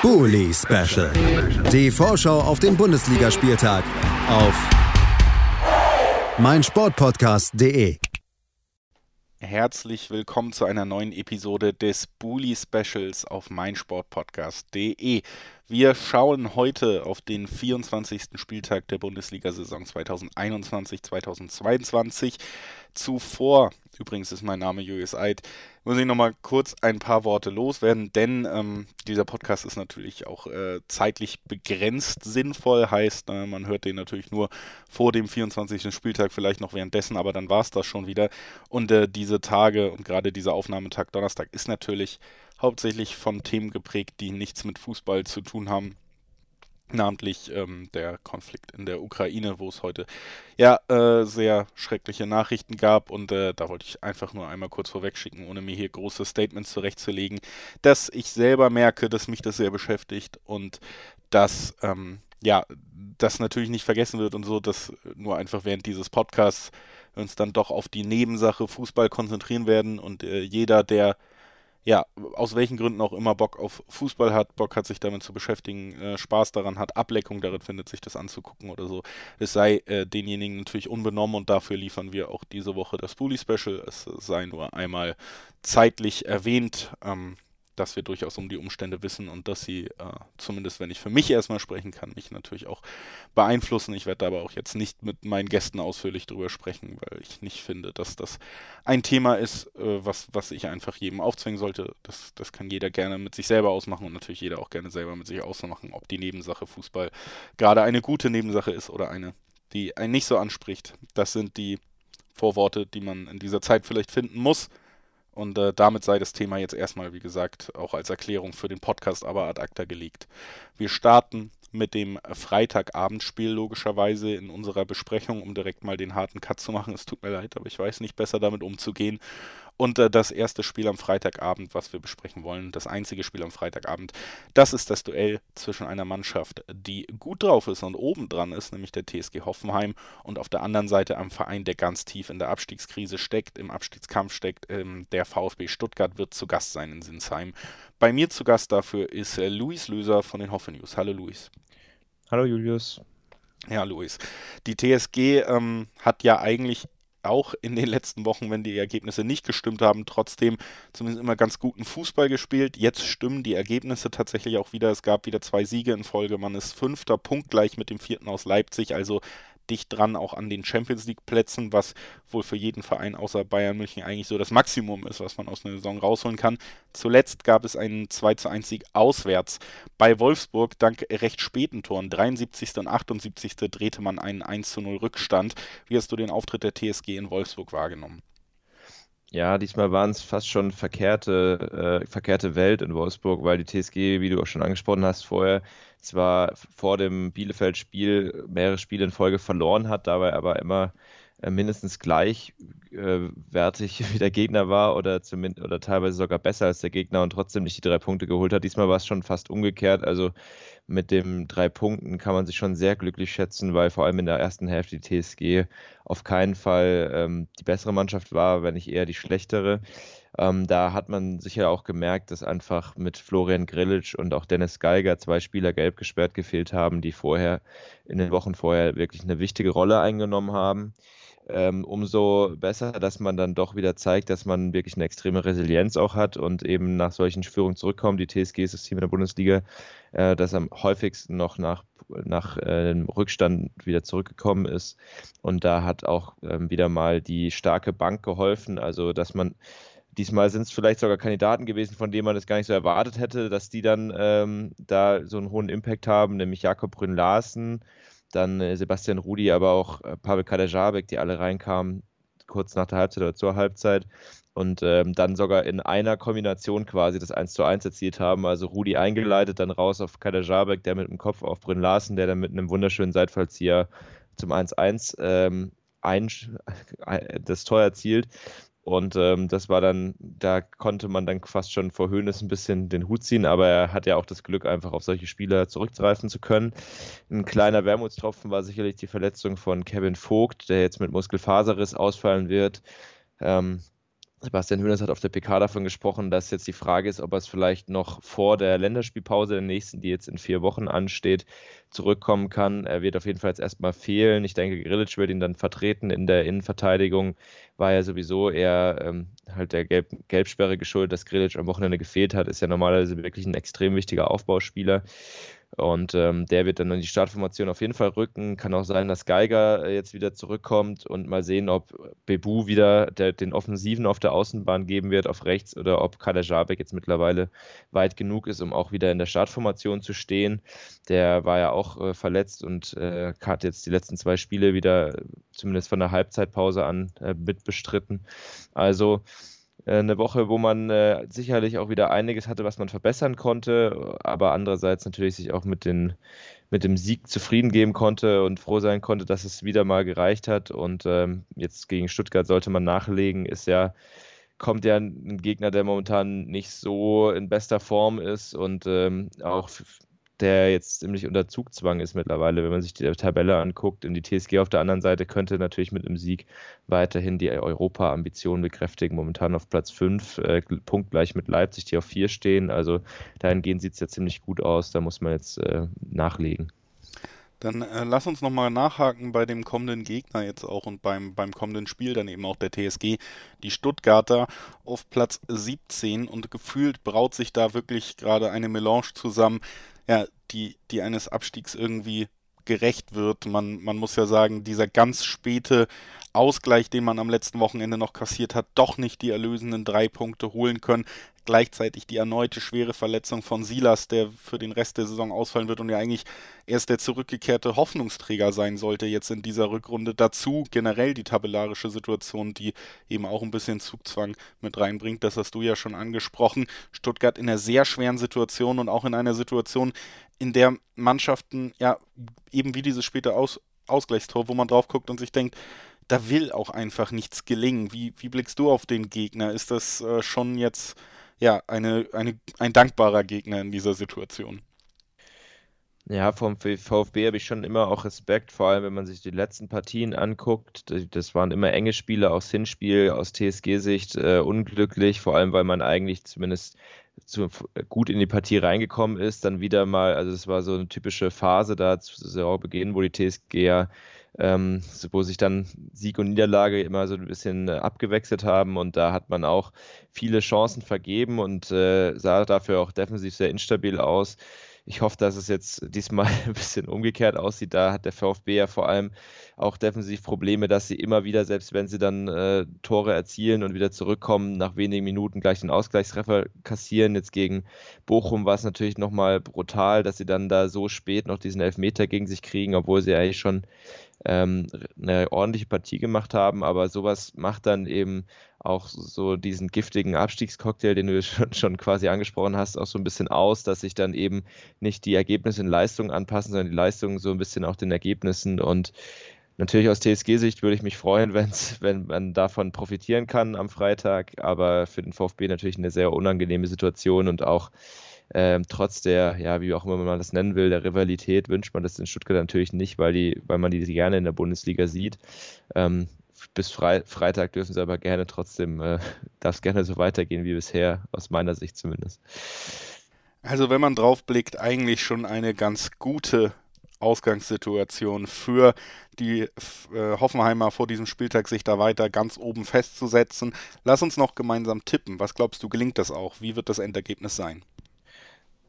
Bully Special. Die Vorschau auf den Bundesligaspieltag auf meinsportpodcast.de. Herzlich willkommen zu einer neuen Episode des Bully Specials auf meinsportpodcast.de. Wir schauen heute auf den 24. Spieltag der Bundesliga-Saison 2021-2022. Zuvor, übrigens ist mein Name Julius Eid, muss ich nochmal kurz ein paar Worte loswerden, denn ähm, dieser Podcast ist natürlich auch äh, zeitlich begrenzt sinnvoll, heißt, äh, man hört den natürlich nur vor dem 24. Spieltag, vielleicht noch währenddessen, aber dann war es das schon wieder. Und äh, diese Tage und gerade dieser Aufnahmetag Donnerstag ist natürlich hauptsächlich von Themen geprägt, die nichts mit Fußball zu tun haben. Namentlich ähm, der Konflikt in der Ukraine, wo es heute ja äh, sehr schreckliche Nachrichten gab. Und äh, da wollte ich einfach nur einmal kurz vorweg schicken, ohne mir hier große Statements zurechtzulegen, dass ich selber merke, dass mich das sehr beschäftigt und dass ähm, ja, das natürlich nicht vergessen wird und so, dass nur einfach während dieses Podcasts uns dann doch auf die Nebensache Fußball konzentrieren werden und äh, jeder, der ja, aus welchen Gründen auch immer Bock auf Fußball hat, Bock hat, sich damit zu beschäftigen, äh, Spaß daran hat, Ableckung darin findet, sich das anzugucken oder so. Es sei äh, denjenigen natürlich unbenommen und dafür liefern wir auch diese Woche das Bully Special. Es sei nur einmal zeitlich erwähnt. Ähm, dass wir durchaus um die Umstände wissen und dass sie, äh, zumindest wenn ich für mich erstmal sprechen kann, mich natürlich auch beeinflussen. Ich werde aber auch jetzt nicht mit meinen Gästen ausführlich darüber sprechen, weil ich nicht finde, dass das ein Thema ist, äh, was, was ich einfach jedem aufzwingen sollte. Das, das kann jeder gerne mit sich selber ausmachen und natürlich jeder auch gerne selber mit sich ausmachen, ob die Nebensache Fußball gerade eine gute Nebensache ist oder eine, die einen nicht so anspricht. Das sind die Vorworte, die man in dieser Zeit vielleicht finden muss. Und äh, damit sei das Thema jetzt erstmal, wie gesagt, auch als Erklärung für den Podcast aber ad acta gelegt. Wir starten mit dem Freitagabendspiel logischerweise in unserer Besprechung, um direkt mal den harten Cut zu machen. Es tut mir leid, aber ich weiß nicht besser damit umzugehen. Und äh, das erste Spiel am Freitagabend, was wir besprechen wollen, das einzige Spiel am Freitagabend, das ist das Duell zwischen einer Mannschaft, die gut drauf ist und oben dran ist, nämlich der TSG Hoffenheim, und auf der anderen Seite einem Verein, der ganz tief in der Abstiegskrise steckt, im Abstiegskampf steckt. Ähm, der VfB Stuttgart wird zu Gast sein in Sinsheim. Bei mir zu Gast dafür ist äh, Luis Löser von den Hoffe News. Hallo Luis. Hallo Julius. Ja, Luis. Die TSG ähm, hat ja eigentlich auch in den letzten Wochen, wenn die Ergebnisse nicht gestimmt haben, trotzdem zumindest immer ganz guten Fußball gespielt. Jetzt stimmen die Ergebnisse tatsächlich auch wieder. Es gab wieder zwei Siege in Folge. Man ist fünfter Punkt gleich mit dem vierten aus Leipzig. Also dicht dran auch an den Champions League Plätzen, was wohl für jeden Verein außer Bayern München eigentlich so das Maximum ist, was man aus einer Saison rausholen kann. Zuletzt gab es einen 2 zu 1 Sieg auswärts bei Wolfsburg. Dank recht späten Toren, 73. und 78. drehte man einen 1 zu 0 Rückstand. Wie hast du den Auftritt der TSG in Wolfsburg wahrgenommen? Ja, diesmal waren es fast schon verkehrte, äh, verkehrte Welt in Wolfsburg, weil die TSG, wie du auch schon angesprochen hast, vorher zwar vor dem Bielefeld-Spiel mehrere Spiele in Folge verloren hat, dabei aber immer mindestens gleichwertig äh, wie der Gegner war oder zumindest oder teilweise sogar besser als der Gegner und trotzdem nicht die drei Punkte geholt hat. Diesmal war es schon fast umgekehrt. Also mit den drei Punkten kann man sich schon sehr glücklich schätzen, weil vor allem in der ersten Hälfte die TSG auf keinen Fall ähm, die bessere Mannschaft war, wenn nicht eher die schlechtere. Ähm, da hat man sicher auch gemerkt, dass einfach mit Florian Grillitsch und auch Dennis Geiger zwei Spieler gelb gesperrt gefehlt haben, die vorher in den Wochen vorher wirklich eine wichtige Rolle eingenommen haben ähm, umso besser, dass man dann doch wieder zeigt, dass man wirklich eine extreme Resilienz auch hat und eben nach solchen Führungen zurückkommt. Die TSG ist das Team in der Bundesliga, äh, das am häufigsten noch nach, nach äh, Rückstand wieder zurückgekommen ist. Und da hat auch ähm, wieder mal die starke Bank geholfen, also dass man Diesmal sind es vielleicht sogar Kandidaten gewesen, von denen man es gar nicht so erwartet hätte, dass die dann ähm, da so einen hohen Impact haben, nämlich Jakob Brünn Larsen, dann äh, Sebastian Rudi, aber auch äh, Pavel Kadejabek, die alle reinkamen, kurz nach der Halbzeit oder zur Halbzeit und ähm, dann sogar in einer Kombination quasi das 1 zu 1 erzielt haben. Also Rudi eingeleitet, dann raus auf Kadejabek, der mit dem Kopf auf Brünn Larsen, der dann mit einem wunderschönen Seitfallzieher zum 1-1 ähm, ein, das Tor erzielt. Und ähm, das war dann, da konnte man dann fast schon vor Höhnes ein bisschen den Hut ziehen, aber er hat ja auch das Glück, einfach auf solche Spieler zurückgreifen zu können. Ein kleiner Wermutstropfen war sicherlich die Verletzung von Kevin Vogt, der jetzt mit Muskelfaserriss ausfallen wird. Ähm, Sebastian Hönes hat auf der PK davon gesprochen, dass jetzt die Frage ist, ob er es vielleicht noch vor der Länderspielpause der nächsten, die jetzt in vier Wochen ansteht, zurückkommen kann. Er wird auf jeden Fall jetzt erstmal fehlen. Ich denke, Grilic wird ihn dann vertreten in der Innenverteidigung. War ja sowieso eher ähm, halt der Gelb Gelbsperre geschuldet, dass Grilic am Wochenende gefehlt hat. Ist ja normalerweise wirklich ein extrem wichtiger Aufbauspieler. Und ähm, der wird dann in die Startformation auf jeden Fall rücken. Kann auch sein, dass Geiger äh, jetzt wieder zurückkommt und mal sehen, ob Bebu wieder der, den Offensiven auf der Außenbahn geben wird, auf rechts, oder ob Kader Jabek jetzt mittlerweile weit genug ist, um auch wieder in der Startformation zu stehen. Der war ja auch äh, verletzt und äh, hat jetzt die letzten zwei Spiele wieder, zumindest von der Halbzeitpause an, äh, mitbestritten. Also eine Woche, wo man äh, sicherlich auch wieder einiges hatte, was man verbessern konnte, aber andererseits natürlich sich auch mit, den, mit dem Sieg zufrieden geben konnte und froh sein konnte, dass es wieder mal gereicht hat. Und ähm, jetzt gegen Stuttgart sollte man nachlegen, ist ja kommt ja ein Gegner, der momentan nicht so in bester Form ist und ähm, auch der jetzt ziemlich unter Zugzwang ist mittlerweile, wenn man sich die Tabelle anguckt. Und die TSG auf der anderen Seite könnte natürlich mit einem Sieg weiterhin die Europa-Ambitionen bekräftigen. Momentan auf Platz 5, äh, punktgleich mit Leipzig, die auf 4 stehen. Also dahingehend sieht es ja ziemlich gut aus. Da muss man jetzt äh, nachlegen. Dann äh, lass uns nochmal nachhaken bei dem kommenden Gegner jetzt auch und beim, beim kommenden Spiel dann eben auch der TSG. Die Stuttgarter auf Platz 17 und gefühlt braut sich da wirklich gerade eine Melange zusammen ja, die, die eines Abstiegs irgendwie gerecht wird. Man, man muss ja sagen, dieser ganz späte Ausgleich, den man am letzten Wochenende noch kassiert hat, doch nicht die erlösenden drei Punkte holen können. Gleichzeitig die erneute schwere Verletzung von Silas, der für den Rest der Saison ausfallen wird und ja eigentlich erst der zurückgekehrte Hoffnungsträger sein sollte jetzt in dieser Rückrunde. Dazu generell die tabellarische Situation, die eben auch ein bisschen Zugzwang mit reinbringt. Das hast du ja schon angesprochen. Stuttgart in einer sehr schweren Situation und auch in einer Situation, in der Mannschaften ja eben wie dieses späte Aus Ausgleichstor, wo man drauf guckt und sich denkt, da will auch einfach nichts gelingen. Wie, wie blickst du auf den Gegner? Ist das äh, schon jetzt ja eine, eine, ein dankbarer Gegner in dieser Situation? Ja, vom VfB habe ich schon immer auch Respekt, vor allem wenn man sich die letzten Partien anguckt. Das waren immer enge Spiele aus Hinspiel, aus TSG-Sicht äh, unglücklich, vor allem weil man eigentlich zumindest zu, gut in die Partie reingekommen ist. Dann wieder mal, also es war so eine typische Phase da zu Saisonbeginn, wo die TSG ja ähm, wo sich dann Sieg und Niederlage immer so ein bisschen äh, abgewechselt haben und da hat man auch viele Chancen vergeben und äh, sah dafür auch defensiv sehr instabil aus. Ich hoffe, dass es jetzt diesmal ein bisschen umgekehrt aussieht. Da hat der VfB ja vor allem auch defensiv Probleme, dass sie immer wieder, selbst wenn sie dann äh, Tore erzielen und wieder zurückkommen, nach wenigen Minuten gleich den Ausgleichstreffer kassieren. Jetzt gegen Bochum war es natürlich nochmal brutal, dass sie dann da so spät noch diesen Elfmeter gegen sich kriegen, obwohl sie eigentlich schon ähm, eine ordentliche Partie gemacht haben, aber sowas macht dann eben auch so diesen giftigen Abstiegscocktail, den du schon, schon quasi angesprochen hast, auch so ein bisschen aus, dass sich dann eben nicht die Ergebnisse in Leistungen anpassen, sondern die Leistungen so ein bisschen auch den Ergebnissen und Natürlich aus TSG-Sicht würde ich mich freuen, wenn's, wenn man davon profitieren kann am Freitag, aber für den VfB natürlich eine sehr unangenehme Situation und auch ähm, trotz der, ja, wie auch immer man das nennen will, der Rivalität wünscht man das in Stuttgart natürlich nicht, weil, die, weil man die gerne in der Bundesliga sieht. Ähm, bis Fre Freitag dürfen sie aber gerne trotzdem, äh, darf es gerne so weitergehen wie bisher, aus meiner Sicht zumindest. Also wenn man drauf blickt, eigentlich schon eine ganz gute Ausgangssituation für die äh, Hoffenheimer vor diesem Spieltag, sich da weiter ganz oben festzusetzen. Lass uns noch gemeinsam tippen. Was glaubst du, gelingt das auch? Wie wird das Endergebnis sein?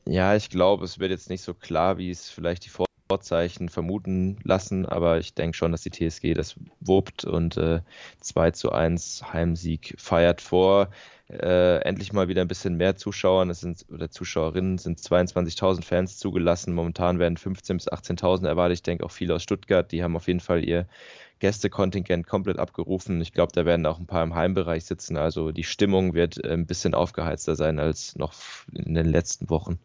Ja, ich glaube, es wird jetzt nicht so klar, wie es vielleicht die Vorzeichen vermuten lassen, aber ich denke schon, dass die TSG das wuppt und äh, 2 zu 1 Heimsieg feiert vor. Äh, endlich mal wieder ein bisschen mehr Zuschauer, das sind, oder Zuschauerinnen, sind 22.000 Fans zugelassen. Momentan werden 15.000 bis 18.000 erwartet. Ich denke auch viele aus Stuttgart, die haben auf jeden Fall ihr Gästekontingent komplett abgerufen. Ich glaube, da werden auch ein paar im Heimbereich sitzen. Also die Stimmung wird äh, ein bisschen aufgeheizter sein als noch in den letzten Wochen.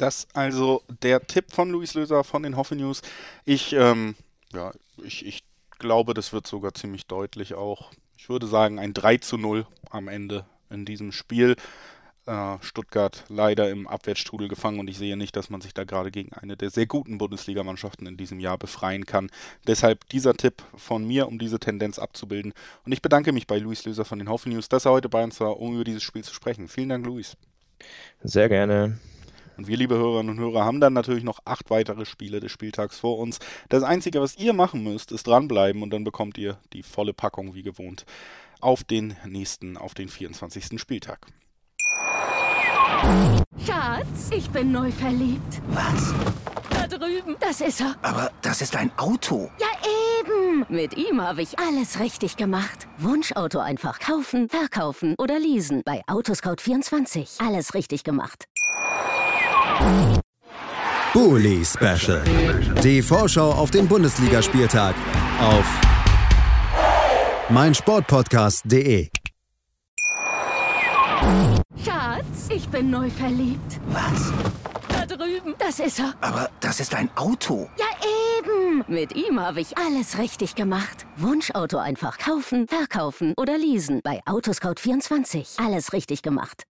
Das also der Tipp von Luis Löser von den Hoffe News. Ich, ähm, ja, ich, ich glaube, das wird sogar ziemlich deutlich auch. Ich würde sagen, ein 3 zu 0 am Ende in diesem Spiel. äh, Stuttgart leider im Abwärtsstrudel gefangen und ich sehe nicht, dass man sich da gerade gegen eine der sehr guten Bundesligamannschaften in diesem Jahr befreien kann. Deshalb dieser Tipp von mir, um diese Tendenz abzubilden. Und ich bedanke mich bei Luis Löser von den Hoffen News, dass er heute bei uns war, um über dieses Spiel zu sprechen. Vielen Dank, Luis. Sehr gerne. Und wir, liebe Hörerinnen und Hörer, haben dann natürlich noch acht weitere Spiele des Spieltags vor uns. Das Einzige, was ihr machen müsst, ist dranbleiben und dann bekommt ihr die volle Packung wie gewohnt auf den nächsten, auf den 24. Spieltag. Schatz, ich bin neu verliebt. Was? Da drüben. Das ist er. Aber das ist ein Auto. Ja, eben. Mit ihm habe ich alles richtig gemacht. Wunschauto einfach kaufen, verkaufen oder leasen. Bei Autoscout24. Alles richtig gemacht. Bully Special. Die Vorschau auf den Bundesligaspieltag auf meinsportpodcast.de. Schatz, ich bin neu verliebt. Was? Da drüben. Das ist er. Aber das ist ein Auto. Ja, eben. Mit ihm habe ich alles richtig gemacht. Wunschauto einfach kaufen, verkaufen oder leasen. Bei Autoscout24. Alles richtig gemacht.